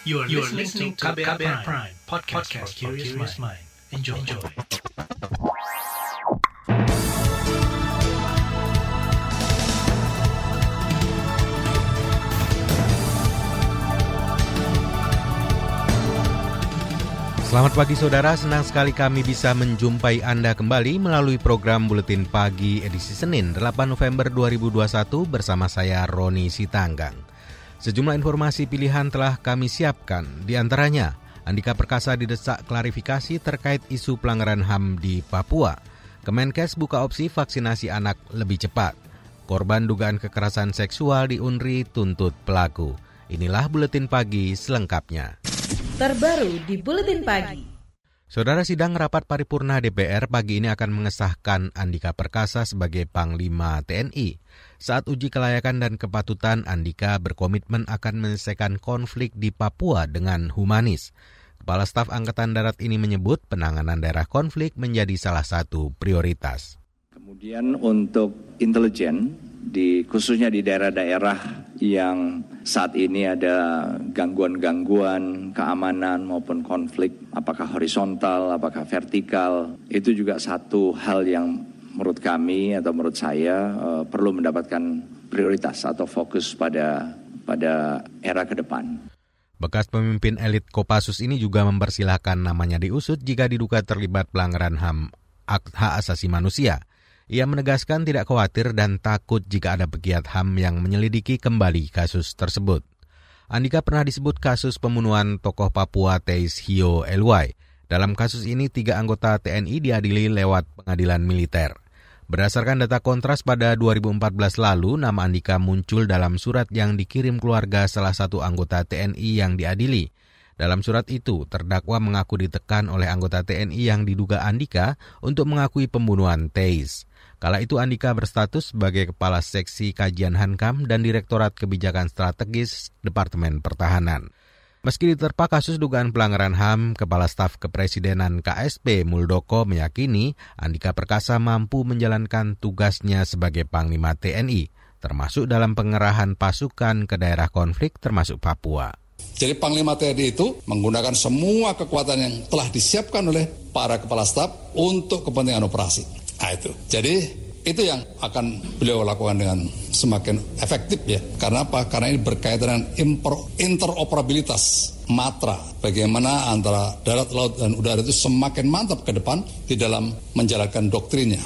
You are, you are listening to KBR, KBR Prime, Prime podcast, podcast for curious mind. Enjoy. Enjoy. Selamat pagi saudara, senang sekali kami bisa menjumpai Anda kembali melalui program Buletin Pagi edisi Senin 8 November 2021 bersama saya Roni Sitanggang. Sejumlah informasi pilihan telah kami siapkan, di antaranya Andika Perkasa didesak klarifikasi terkait isu pelanggaran HAM di Papua. Kemenkes buka opsi vaksinasi anak lebih cepat. Korban dugaan kekerasan seksual di UNRI tuntut pelaku. Inilah Buletin Pagi selengkapnya terbaru di Buletin Pagi. Saudara sidang rapat paripurna DPR pagi ini akan mengesahkan Andika Perkasa sebagai Panglima TNI. Saat uji kelayakan dan kepatutan, Andika berkomitmen akan menyelesaikan konflik di Papua dengan humanis. Kepala Staf Angkatan Darat ini menyebut penanganan daerah konflik menjadi salah satu prioritas. Kemudian untuk intelijen, di khususnya di daerah-daerah yang saat ini ada gangguan-gangguan keamanan maupun konflik, apakah horizontal, apakah vertikal, itu juga satu hal yang menurut kami atau menurut saya uh, perlu mendapatkan prioritas atau fokus pada pada era ke depan. Bekas pemimpin elit Kopassus ini juga mempersilahkan namanya diusut jika diduga terlibat pelanggaran HAM hak asasi manusia. Ia menegaskan tidak khawatir dan takut jika ada pegiat HAM yang menyelidiki kembali kasus tersebut. Andika pernah disebut kasus pembunuhan tokoh Papua Teis Hio Elwai. Dalam kasus ini, tiga anggota TNI diadili lewat pengadilan militer. Berdasarkan data kontras pada 2014 lalu, nama Andika muncul dalam surat yang dikirim keluarga salah satu anggota TNI yang diadili. Dalam surat itu, terdakwa mengaku ditekan oleh anggota TNI yang diduga Andika untuk mengakui pembunuhan Teis. Kala itu Andika berstatus sebagai Kepala Seksi Kajian Hankam dan Direktorat Kebijakan Strategis Departemen Pertahanan. Meski diterpa kasus dugaan pelanggaran HAM, Kepala Staf Kepresidenan KSP Muldoko meyakini Andika Perkasa mampu menjalankan tugasnya sebagai Panglima TNI, termasuk dalam pengerahan pasukan ke daerah konflik termasuk Papua. Jadi Panglima TNI itu menggunakan semua kekuatan yang telah disiapkan oleh para kepala staf untuk kepentingan operasi. Nah itu. Jadi itu yang akan beliau lakukan dengan semakin efektif ya. Karena apa? Karena ini berkaitan dengan interoperabilitas matra. Bagaimana antara darat, laut, dan udara itu semakin mantap ke depan di dalam menjalankan doktrinnya.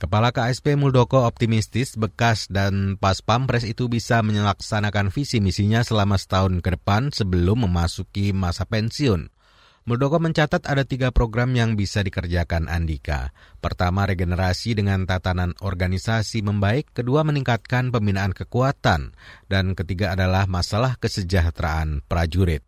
Kepala KSP Muldoko optimistis bekas dan pas pampres itu bisa menyelaksanakan visi misinya selama setahun ke depan sebelum memasuki masa pensiun. Muldoko mencatat ada tiga program yang bisa dikerjakan Andika. Pertama, regenerasi dengan tatanan organisasi membaik. Kedua, meningkatkan pembinaan kekuatan. Dan ketiga adalah masalah kesejahteraan prajurit.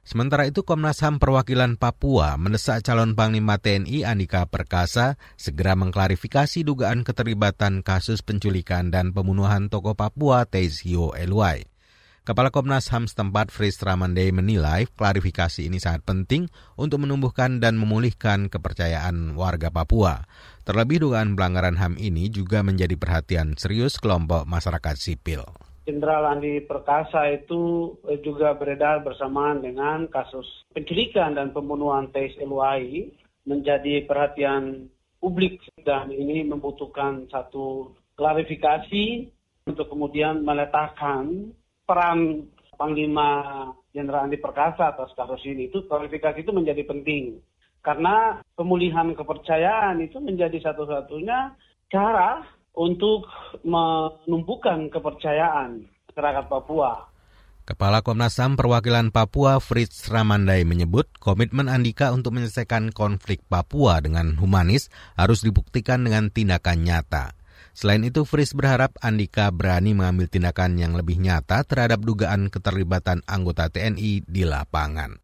Sementara itu Komnas HAM perwakilan Papua mendesak calon Panglima TNI Andika Perkasa segera mengklarifikasi dugaan keterlibatan kasus penculikan dan pembunuhan tokoh Papua Teisio Eluai. Kepala Komnas HAM setempat Fris Ramandei menilai klarifikasi ini sangat penting untuk menumbuhkan dan memulihkan kepercayaan warga Papua. Terlebih dugaan pelanggaran HAM ini juga menjadi perhatian serius kelompok masyarakat sipil. Jenderal Andi Perkasa itu eh, juga beredar bersamaan dengan kasus penculikan dan pembunuhan Teis Eluai menjadi perhatian publik dan ini membutuhkan satu klarifikasi untuk kemudian meletakkan peran Panglima Jenderal Andi Perkasa atas kasus ini itu kualifikasi itu menjadi penting karena pemulihan kepercayaan itu menjadi satu-satunya cara untuk menumbuhkan kepercayaan masyarakat Papua. Kepala Komnas HAM perwakilan Papua Fritz Ramandai menyebut komitmen Andika untuk menyelesaikan konflik Papua dengan humanis harus dibuktikan dengan tindakan nyata. Selain itu, Fris berharap Andika berani mengambil tindakan yang lebih nyata terhadap dugaan keterlibatan anggota TNI di lapangan.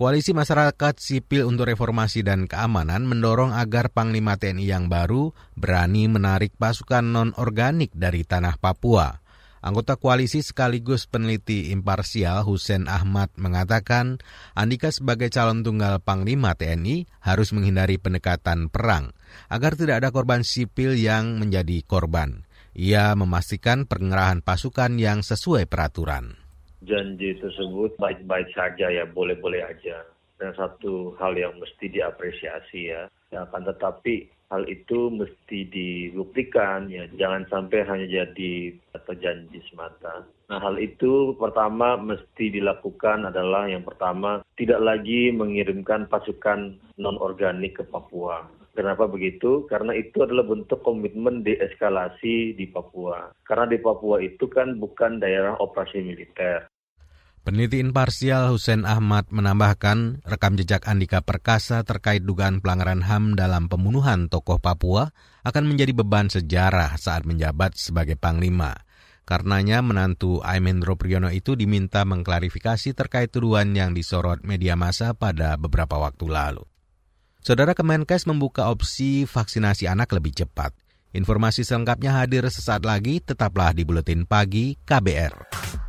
Koalisi Masyarakat Sipil untuk Reformasi dan Keamanan mendorong agar Panglima TNI yang baru berani menarik pasukan non-organik dari tanah Papua. Anggota koalisi sekaligus peneliti imparsial Hussein Ahmad mengatakan Andika sebagai calon tunggal Panglima TNI harus menghindari pendekatan perang agar tidak ada korban sipil yang menjadi korban. Ia memastikan pengerahan pasukan yang sesuai peraturan. janji tersebut baik-baik saja ya, boleh-boleh aja. Dan satu hal yang mesti diapresiasi ya. akan tetapi hal itu mesti dibuktikan ya jangan sampai hanya jadi atau janji semata. Nah hal itu pertama mesti dilakukan adalah yang pertama tidak lagi mengirimkan pasukan non organik ke Papua. Kenapa begitu? Karena itu adalah bentuk komitmen deeskalasi di Papua. Karena di Papua itu kan bukan daerah operasi militer. Peneliti imparsial Hussein Ahmad menambahkan rekam jejak Andika Perkasa terkait dugaan pelanggaran HAM dalam pembunuhan tokoh Papua akan menjadi beban sejarah saat menjabat sebagai Panglima. Karenanya menantu Aimendro Priyono itu diminta mengklarifikasi terkait tuduhan yang disorot media massa pada beberapa waktu lalu. Saudara Kemenkes membuka opsi vaksinasi anak lebih cepat. Informasi selengkapnya hadir sesaat lagi, tetaplah di Buletin Pagi KBR.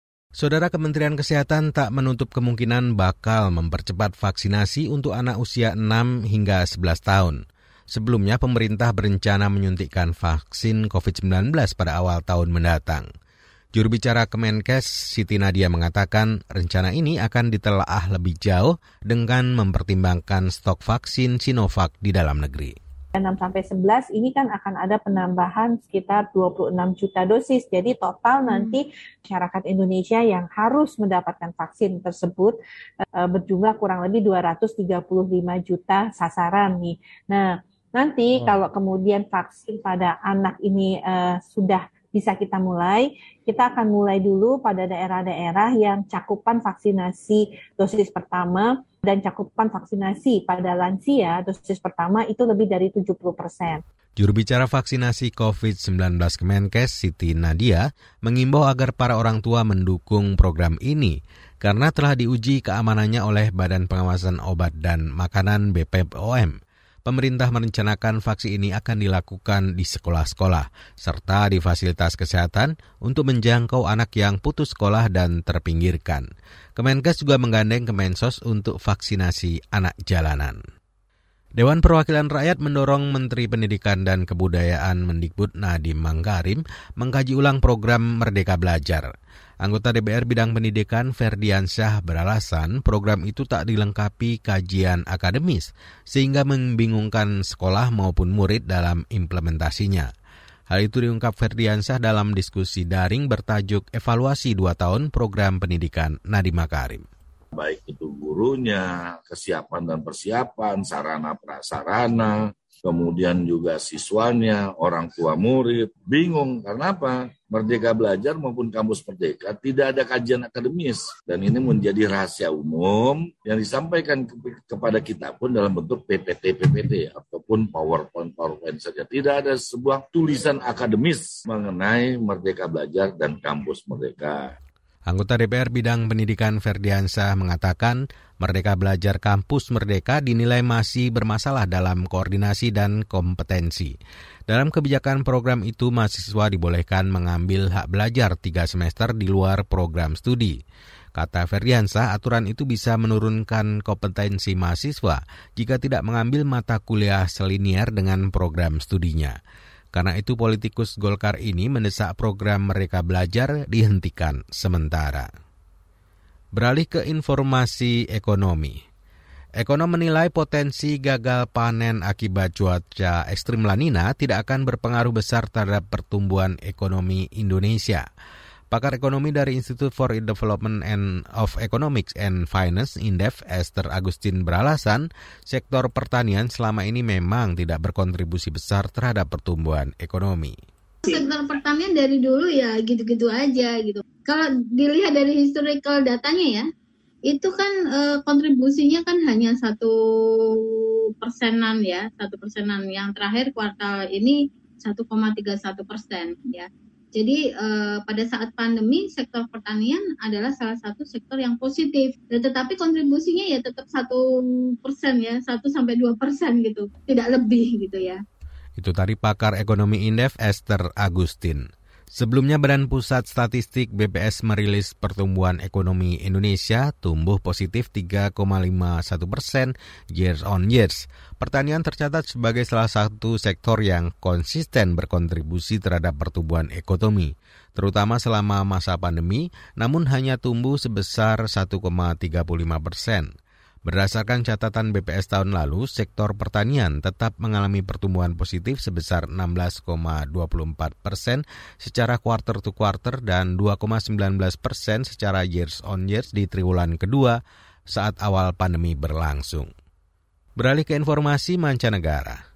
Saudara Kementerian Kesehatan tak menutup kemungkinan bakal mempercepat vaksinasi untuk anak usia 6 hingga 11 tahun. Sebelumnya pemerintah berencana menyuntikkan vaksin COVID-19 pada awal tahun mendatang. Juru bicara Kemenkes Siti Nadia mengatakan rencana ini akan ditelaah lebih jauh dengan mempertimbangkan stok vaksin Sinovac di dalam negeri. 6 sampai 11 ini kan akan ada penambahan sekitar 26 juta dosis. Jadi total hmm. nanti masyarakat Indonesia yang harus mendapatkan vaksin tersebut uh, berjumlah kurang lebih 235 juta sasaran nih. Nah, nanti hmm. kalau kemudian vaksin pada anak ini uh, sudah bisa kita mulai. Kita akan mulai dulu pada daerah-daerah yang cakupan vaksinasi dosis pertama dan cakupan vaksinasi pada lansia dosis pertama itu lebih dari 70 persen. Juru bicara vaksinasi COVID-19 Kemenkes Siti Nadia mengimbau agar para orang tua mendukung program ini karena telah diuji keamanannya oleh Badan Pengawasan Obat dan Makanan BPOM pemerintah merencanakan vaksin ini akan dilakukan di sekolah-sekolah serta di fasilitas kesehatan untuk menjangkau anak yang putus sekolah dan terpinggirkan. Kemenkes juga menggandeng Kemensos untuk vaksinasi anak jalanan. Dewan Perwakilan Rakyat mendorong Menteri Pendidikan dan Kebudayaan Mendikbud Nadiem Manggarim mengkaji ulang program Merdeka Belajar. Anggota DPR bidang pendidikan Ferdiansyah beralasan program itu tak dilengkapi kajian akademis sehingga membingungkan sekolah maupun murid dalam implementasinya. Hal itu diungkap Ferdiansyah dalam diskusi daring bertajuk Evaluasi dua tahun program pendidikan Nadiem Makarim baik itu gurunya, kesiapan dan persiapan, sarana prasarana, kemudian juga siswanya, orang tua murid, bingung karena apa? Merdeka Belajar maupun Kampus Merdeka tidak ada kajian akademis dan ini menjadi rahasia umum yang disampaikan ke kepada kita pun dalam bentuk PPT PPT ataupun PowerPoint PowerPoint saja. Tidak ada sebuah tulisan akademis mengenai Merdeka Belajar dan Kampus Merdeka. Anggota DPR bidang pendidikan Ferdiansyah mengatakan Merdeka Belajar Kampus Merdeka dinilai masih bermasalah dalam koordinasi dan kompetensi. Dalam kebijakan program itu, mahasiswa dibolehkan mengambil hak belajar tiga semester di luar program studi. Kata Ferdiansyah, aturan itu bisa menurunkan kompetensi mahasiswa jika tidak mengambil mata kuliah selinier dengan program studinya. Karena itu politikus Golkar ini mendesak program mereka belajar dihentikan sementara. Beralih ke informasi ekonomi. Ekonom menilai potensi gagal panen akibat cuaca ekstrim lanina tidak akan berpengaruh besar terhadap pertumbuhan ekonomi Indonesia. Pakar ekonomi dari Institute for Development and of Economics and Finance Indef Esther Agustin beralasan sektor pertanian selama ini memang tidak berkontribusi besar terhadap pertumbuhan ekonomi. Sektor pertanian dari dulu ya gitu-gitu aja gitu. Kalau dilihat dari historical datanya ya, itu kan e, kontribusinya kan hanya satu persenan ya, satu persenan. Yang terakhir kuartal ini 1,31 persen ya Jadi uh, pada saat pandemi sektor pertanian adalah salah satu sektor yang positif. Tetapi kontribusinya ya tetap satu persen ya, satu sampai dua persen gitu, tidak lebih gitu ya. Itu tadi pakar ekonomi Indef Esther Agustin. Sebelumnya Badan Pusat Statistik BPS merilis pertumbuhan ekonomi Indonesia tumbuh positif 3,51 persen years on years. Pertanian tercatat sebagai salah satu sektor yang konsisten berkontribusi terhadap pertumbuhan ekonomi, terutama selama masa pandemi, namun hanya tumbuh sebesar 1,35 persen. Berdasarkan catatan BPS tahun lalu, sektor pertanian tetap mengalami pertumbuhan positif sebesar 16,24 persen secara quarter to quarter dan 2,19 persen secara years on years di triwulan kedua saat awal pandemi berlangsung. Beralih ke informasi mancanegara.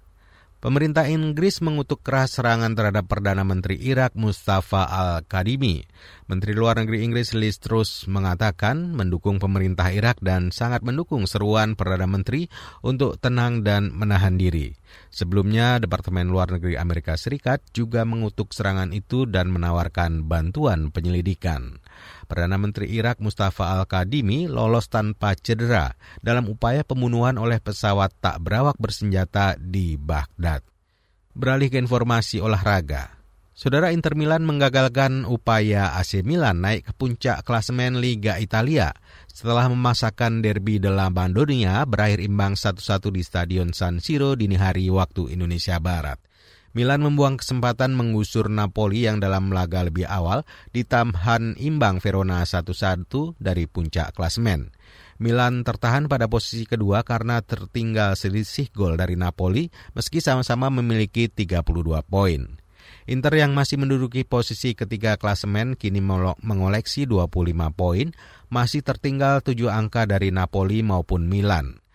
Pemerintah Inggris mengutuk keras serangan terhadap Perdana Menteri Irak Mustafa Al-Kadimi. Menteri Luar Negeri Inggris Liz Truss mengatakan mendukung pemerintah Irak dan sangat mendukung seruan Perdana Menteri untuk tenang dan menahan diri. Sebelumnya, Departemen Luar Negeri Amerika Serikat juga mengutuk serangan itu dan menawarkan bantuan penyelidikan. Perdana Menteri Irak Mustafa Al-Kadimi lolos tanpa cedera dalam upaya pembunuhan oleh pesawat tak berawak bersenjata di Baghdad. Beralih ke informasi olahraga. Saudara Inter Milan menggagalkan upaya AC Milan naik ke puncak klasemen Liga Italia setelah memasakkan derby della Bandonia berakhir imbang 1-1 di Stadion San Siro dini hari waktu Indonesia Barat. Milan membuang kesempatan menggusur Napoli yang dalam laga lebih awal ditamhan imbang Verona 1-1 dari puncak klasmen. Milan tertahan pada posisi kedua karena tertinggal selisih gol dari Napoli meski sama-sama memiliki 32 poin. Inter yang masih menduduki posisi ketiga klasemen kini mengoleksi 25 poin, masih tertinggal 7 angka dari Napoli maupun Milan.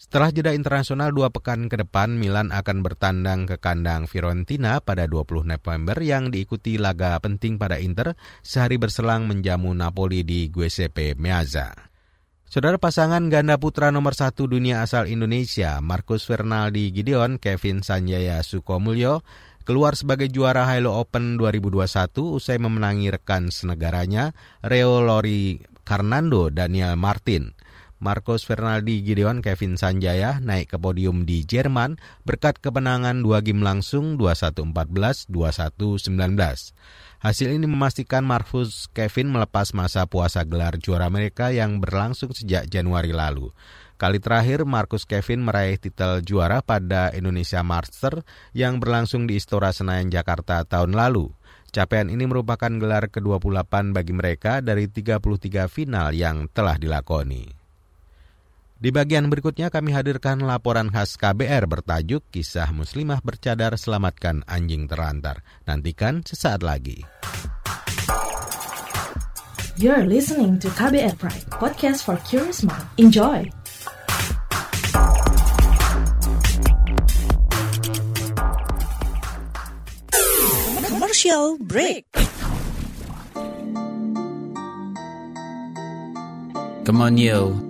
Setelah jeda internasional dua pekan ke depan, Milan akan bertandang ke kandang Fiorentina pada 20 November yang diikuti laga penting pada Inter sehari berselang menjamu Napoli di Giuseppe Meazza. Saudara pasangan ganda putra nomor satu dunia asal Indonesia, Marcus Fernaldi Gideon, Kevin Sanjaya Sukomulyo, keluar sebagai juara Halo Open 2021 usai memenangi rekan senegaranya, Reo Lori Karnando Daniel Martin. Marcos Fernaldi Gideon Kevin Sanjaya naik ke podium di Jerman berkat kemenangan dua game langsung 21-14, 21-19. Hasil ini memastikan Marcus Kevin melepas masa puasa gelar juara mereka yang berlangsung sejak Januari lalu. Kali terakhir Marcus Kevin meraih titel juara pada Indonesia Master yang berlangsung di Istora Senayan Jakarta tahun lalu. Capaian ini merupakan gelar ke-28 bagi mereka dari 33 final yang telah dilakoni. Di bagian berikutnya kami hadirkan laporan khas KBR bertajuk Kisah Muslimah Bercadar Selamatkan Anjing Terantar. Nantikan sesaat lagi. You're listening to KBR Pride, podcast for curious mind. Enjoy! Commercial break. Come on, yo.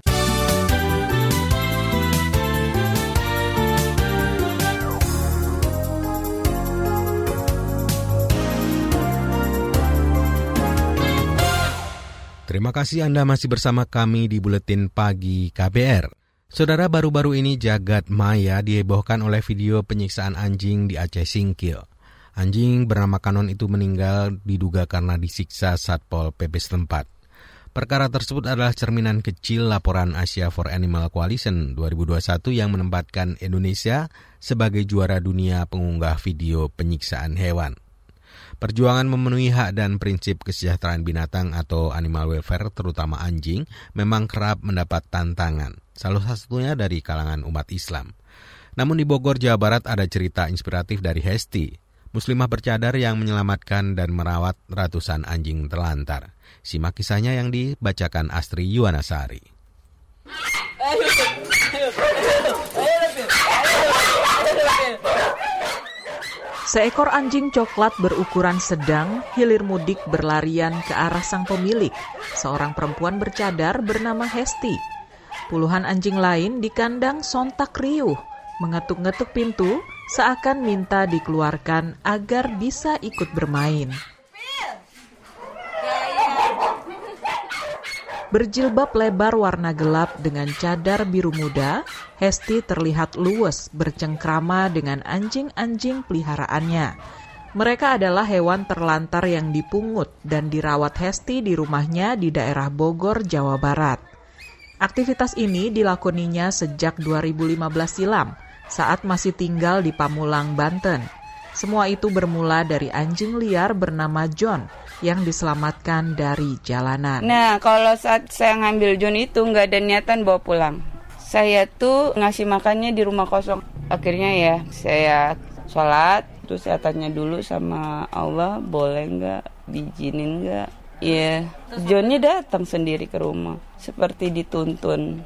Terima kasih Anda masih bersama kami di Buletin Pagi KBR. Saudara baru-baru ini jagat maya dihebohkan oleh video penyiksaan anjing di Aceh Singkil. Anjing bernama Kanon itu meninggal diduga karena disiksa Satpol PP setempat. Perkara tersebut adalah cerminan kecil laporan Asia for Animal Coalition 2021 yang menempatkan Indonesia sebagai juara dunia pengunggah video penyiksaan hewan. Perjuangan memenuhi hak dan prinsip kesejahteraan binatang atau animal welfare, terutama anjing, memang kerap mendapat tantangan, salah satunya dari kalangan umat Islam. Namun di Bogor, Jawa Barat ada cerita inspiratif dari Hesti, muslimah bercadar yang menyelamatkan dan merawat ratusan anjing terlantar. Simak kisahnya yang dibacakan Astri Yuwanasari. Seekor anjing coklat berukuran sedang hilir mudik berlarian ke arah sang pemilik, seorang perempuan bercadar bernama Hesti. Puluhan anjing lain di kandang sontak riuh, mengetuk-ngetuk pintu seakan minta dikeluarkan agar bisa ikut bermain. Berjilbab lebar warna gelap dengan cadar biru muda, Hesti terlihat luwes bercengkrama dengan anjing-anjing peliharaannya. Mereka adalah hewan terlantar yang dipungut dan dirawat Hesti di rumahnya di daerah Bogor, Jawa Barat. Aktivitas ini dilakoninya sejak 2015 silam saat masih tinggal di Pamulang, Banten. Semua itu bermula dari anjing liar bernama John yang diselamatkan dari jalanan. Nah, kalau saat saya ngambil John itu nggak ada niatan bawa pulang. Saya tuh ngasih makannya di rumah kosong. Akhirnya ya saya sholat, terus saya tanya dulu sama Allah boleh nggak, diizinin nggak. Iya, yeah. Johnnya datang sendiri ke rumah, seperti dituntun.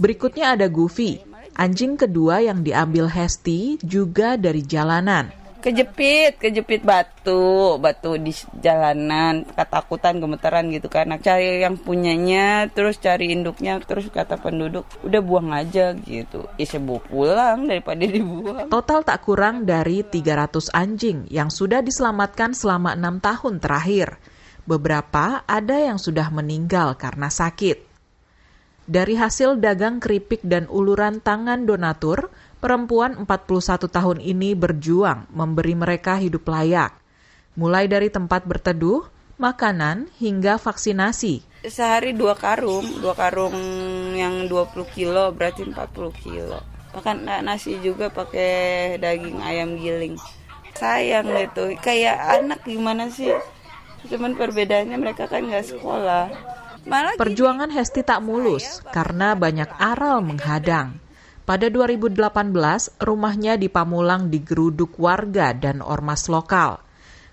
Berikutnya ada Goofy, Anjing kedua yang diambil Hesti juga dari jalanan. Kejepit, kejepit batu, batu di jalanan, ketakutan, gemeteran gitu kan. Cari yang punyanya, terus cari induknya, terus kata penduduk, udah buang aja gitu. Ya saya bawa pulang daripada dibuang. Total tak kurang dari 300 anjing yang sudah diselamatkan selama enam tahun terakhir. Beberapa ada yang sudah meninggal karena sakit. Dari hasil dagang keripik dan uluran tangan donatur, perempuan 41 tahun ini berjuang memberi mereka hidup layak. Mulai dari tempat berteduh, makanan, hingga vaksinasi. Sehari dua karung, dua karung yang 20 kilo berarti 40 kilo. Makan nasi juga pakai daging ayam giling. Sayang gitu, kayak anak gimana sih? Cuman perbedaannya mereka kan nggak sekolah Perjuangan Hesti tak mulus karena banyak aral menghadang. Pada 2018, rumahnya di Pamulang digeruduk warga dan ormas lokal.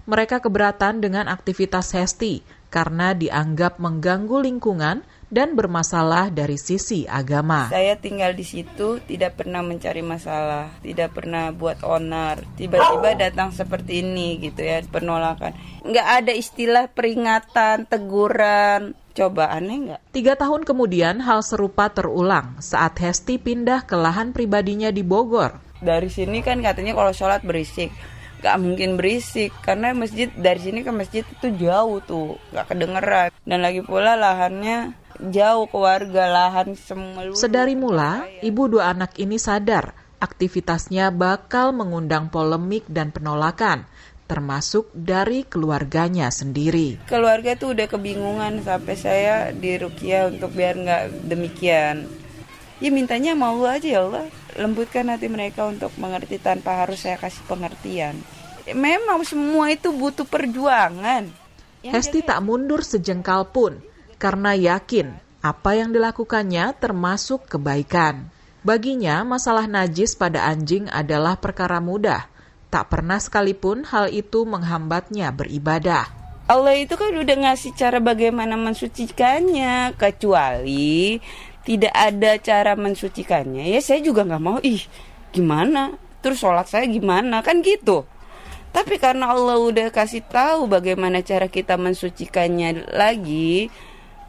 Mereka keberatan dengan aktivitas Hesti karena dianggap mengganggu lingkungan dan bermasalah dari sisi agama. Saya tinggal di situ tidak pernah mencari masalah, tidak pernah buat onar. Tiba-tiba datang seperti ini gitu ya, penolakan. Nggak ada istilah peringatan, teguran. Coba aneh nggak? Tiga tahun kemudian hal serupa terulang saat Hesti pindah ke lahan pribadinya di Bogor. Dari sini kan katanya kalau sholat berisik gak mungkin berisik karena masjid dari sini ke masjid itu jauh tuh gak kedengeran dan lagi pula lahannya jauh ke warga lahan semeluruh. Sedari mula, ibu dua anak ini sadar aktivitasnya bakal mengundang polemik dan penolakan, termasuk dari keluarganya sendiri. Keluarga tuh udah kebingungan sampai saya di Rukia untuk biar nggak demikian. Ya mintanya mau aja ya Allah, lembutkan hati mereka untuk mengerti tanpa harus saya kasih pengertian. Memang semua itu butuh perjuangan. Hesti tak mundur sejengkal pun karena yakin apa yang dilakukannya termasuk kebaikan. Baginya, masalah najis pada anjing adalah perkara mudah. Tak pernah sekalipun hal itu menghambatnya beribadah. Allah itu kan udah ngasih cara bagaimana mensucikannya, kecuali tidak ada cara mensucikannya. Ya saya juga nggak mau, ih gimana? Terus sholat saya gimana? Kan gitu. Tapi karena Allah udah kasih tahu bagaimana cara kita mensucikannya lagi,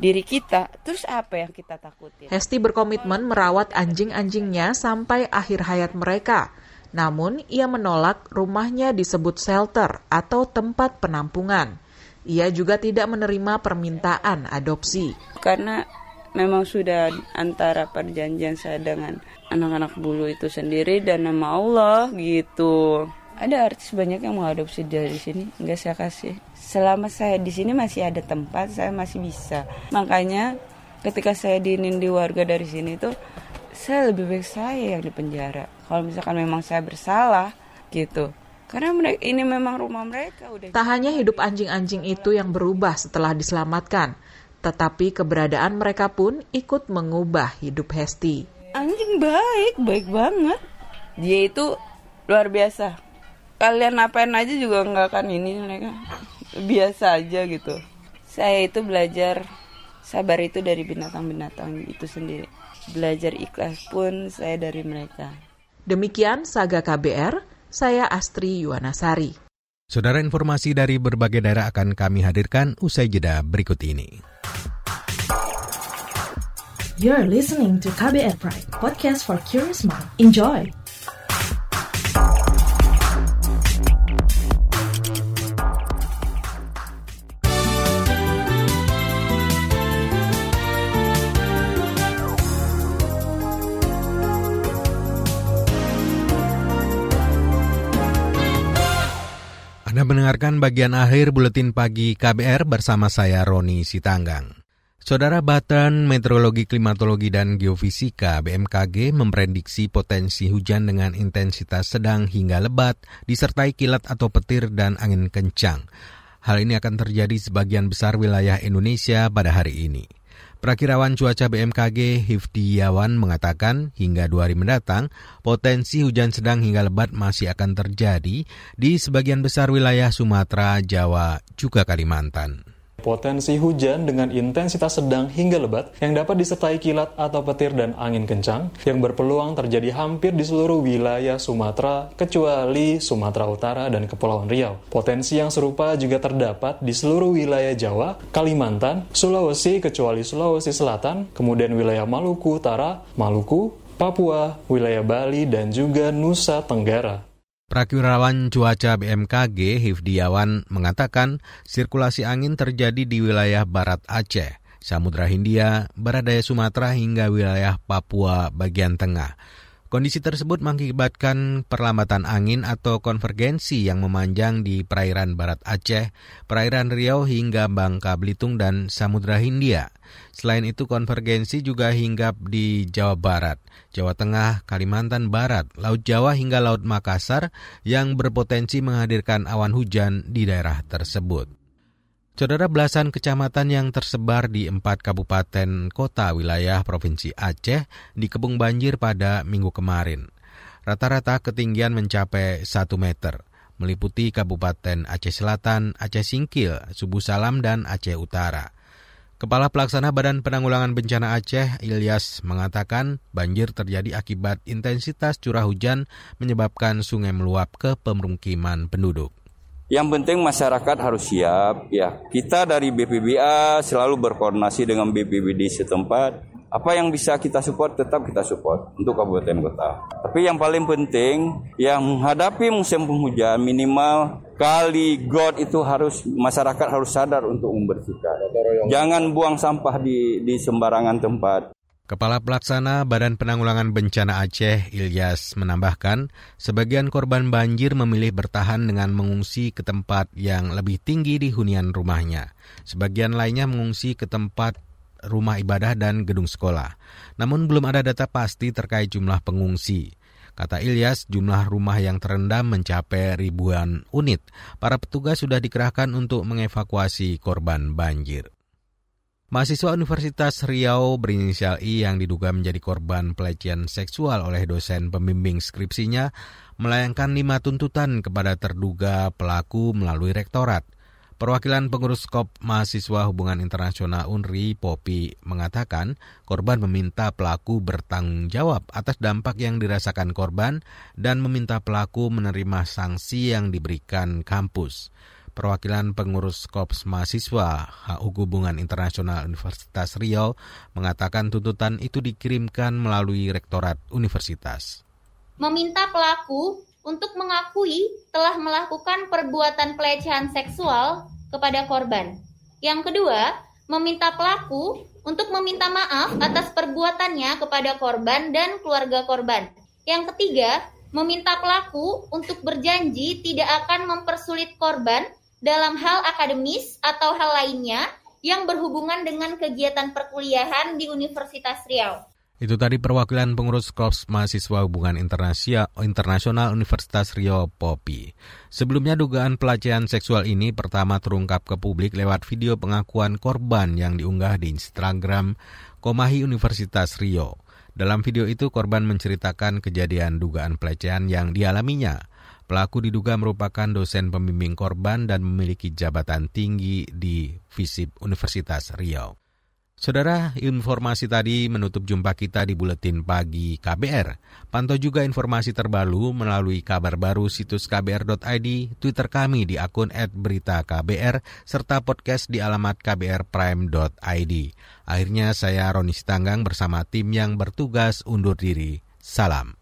diri kita, terus apa yang kita takutin? Hesti berkomitmen merawat anjing-anjingnya sampai akhir hayat mereka. Namun, ia menolak rumahnya disebut shelter atau tempat penampungan. Ia juga tidak menerima permintaan adopsi. Karena memang sudah antara perjanjian saya dengan anak-anak bulu itu sendiri dan nama Allah gitu. Ada artis banyak yang mau adopsi dari sini, nggak saya kasih selama saya di sini masih ada tempat saya masih bisa makanya ketika saya diinin di warga dari sini tuh saya lebih baik saya yang di penjara kalau misalkan memang saya bersalah gitu Karena mereka, ini memang rumah mereka udah. Tak hanya hidup anjing-anjing itu yang berubah setelah diselamatkan, tetapi keberadaan mereka pun ikut mengubah hidup Hesti. Anjing baik, baik banget. Dia itu luar biasa. Kalian apain aja juga nggak akan ini mereka. Biasa aja gitu. Saya itu belajar sabar itu dari binatang-binatang itu sendiri. Belajar ikhlas pun saya dari mereka. Demikian Saga KBR, saya Astri Yuwanasari. Saudara informasi dari berbagai daerah akan kami hadirkan usai jeda berikut ini. You're listening to KBR Pride, podcast for curious mind. Enjoy! Mendengarkan bagian akhir buletin pagi KBR bersama saya Roni Sitanggang. Saudara Badan Meteorologi, Klimatologi, dan Geofisika BMKG memprediksi potensi hujan dengan intensitas sedang hingga lebat, disertai kilat atau petir dan angin kencang. Hal ini akan terjadi sebagian besar wilayah Indonesia pada hari ini. Perakirawan cuaca BMKG Hifdiyawan mengatakan hingga dua hari mendatang potensi hujan sedang hingga lebat masih akan terjadi di sebagian besar wilayah Sumatera, Jawa, juga Kalimantan. Potensi hujan dengan intensitas sedang hingga lebat yang dapat disertai kilat atau petir dan angin kencang yang berpeluang terjadi hampir di seluruh wilayah Sumatera kecuali Sumatera Utara dan Kepulauan Riau. Potensi yang serupa juga terdapat di seluruh wilayah Jawa, Kalimantan, Sulawesi kecuali Sulawesi Selatan, kemudian wilayah Maluku Utara, Maluku, Papua, wilayah Bali, dan juga Nusa Tenggara. Prakirawan cuaca BMKG Hifdiawan mengatakan sirkulasi angin terjadi di wilayah barat Aceh, Samudra Hindia, barat daya Sumatera hingga wilayah Papua bagian tengah. Kondisi tersebut mengakibatkan perlambatan angin atau konvergensi yang memanjang di perairan Barat Aceh, perairan Riau hingga Bangka Belitung dan Samudra Hindia. Selain itu konvergensi juga hinggap di Jawa Barat, Jawa Tengah, Kalimantan Barat, Laut Jawa hingga Laut Makassar yang berpotensi menghadirkan awan hujan di daerah tersebut. Saudara belasan kecamatan yang tersebar di empat kabupaten kota wilayah Provinsi Aceh dikepung banjir pada minggu kemarin. Rata-rata ketinggian mencapai 1 meter, meliputi Kabupaten Aceh Selatan, Aceh Singkil, Subuh Salam, dan Aceh Utara. Kepala Pelaksana Badan Penanggulangan Bencana Aceh, Ilyas, mengatakan banjir terjadi akibat intensitas curah hujan menyebabkan sungai meluap ke pemukiman penduduk. Yang penting masyarakat harus siap ya. Kita dari BPBA selalu berkoordinasi dengan BPBD setempat. Apa yang bisa kita support tetap kita support untuk kabupaten kota. Tapi yang paling penting yang menghadapi musim penghujan minimal kali got itu harus masyarakat harus sadar untuk membersihkan. Jangan buang sampah di di sembarangan tempat. Kepala Pelaksana Badan Penanggulangan Bencana Aceh, Ilyas, menambahkan, sebagian korban banjir memilih bertahan dengan mengungsi ke tempat yang lebih tinggi di hunian rumahnya. Sebagian lainnya mengungsi ke tempat rumah ibadah dan gedung sekolah. Namun belum ada data pasti terkait jumlah pengungsi. Kata Ilyas, jumlah rumah yang terendam mencapai ribuan unit. Para petugas sudah dikerahkan untuk mengevakuasi korban banjir. Mahasiswa Universitas Riau berinisial I yang diduga menjadi korban pelecehan seksual oleh dosen pembimbing skripsinya melayangkan lima tuntutan kepada terduga pelaku melalui rektorat. Perwakilan pengurus KOP Mahasiswa Hubungan Internasional UNRI, Popi, mengatakan korban meminta pelaku bertanggung jawab atas dampak yang dirasakan korban dan meminta pelaku menerima sanksi yang diberikan kampus. Perwakilan pengurus Kops Mahasiswa HU Hubungan Internasional Universitas Riau mengatakan tuntutan itu dikirimkan melalui Rektorat Universitas. Meminta pelaku untuk mengakui telah melakukan perbuatan pelecehan seksual kepada korban. Yang kedua, meminta pelaku untuk meminta maaf atas perbuatannya kepada korban dan keluarga korban. Yang ketiga, meminta pelaku untuk berjanji tidak akan mempersulit korban dalam hal akademis atau hal lainnya yang berhubungan dengan kegiatan perkuliahan di Universitas Riau. Itu tadi perwakilan pengurus Korps Mahasiswa Hubungan Internasional Universitas Rio Popi. Sebelumnya dugaan pelecehan seksual ini pertama terungkap ke publik lewat video pengakuan korban yang diunggah di Instagram Komahi Universitas Rio. Dalam video itu korban menceritakan kejadian dugaan pelecehan yang dialaminya. Pelaku diduga merupakan dosen pembimbing korban dan memiliki jabatan tinggi di FISIP Universitas Riau. Saudara, informasi tadi menutup jumpa kita di Buletin Pagi KBR. Pantau juga informasi terbaru melalui kabar baru situs kbr.id, Twitter kami di akun @beritaKBR, serta podcast di alamat kbrprime.id. Akhirnya saya Roni Sitanggang bersama tim yang bertugas undur diri. Salam.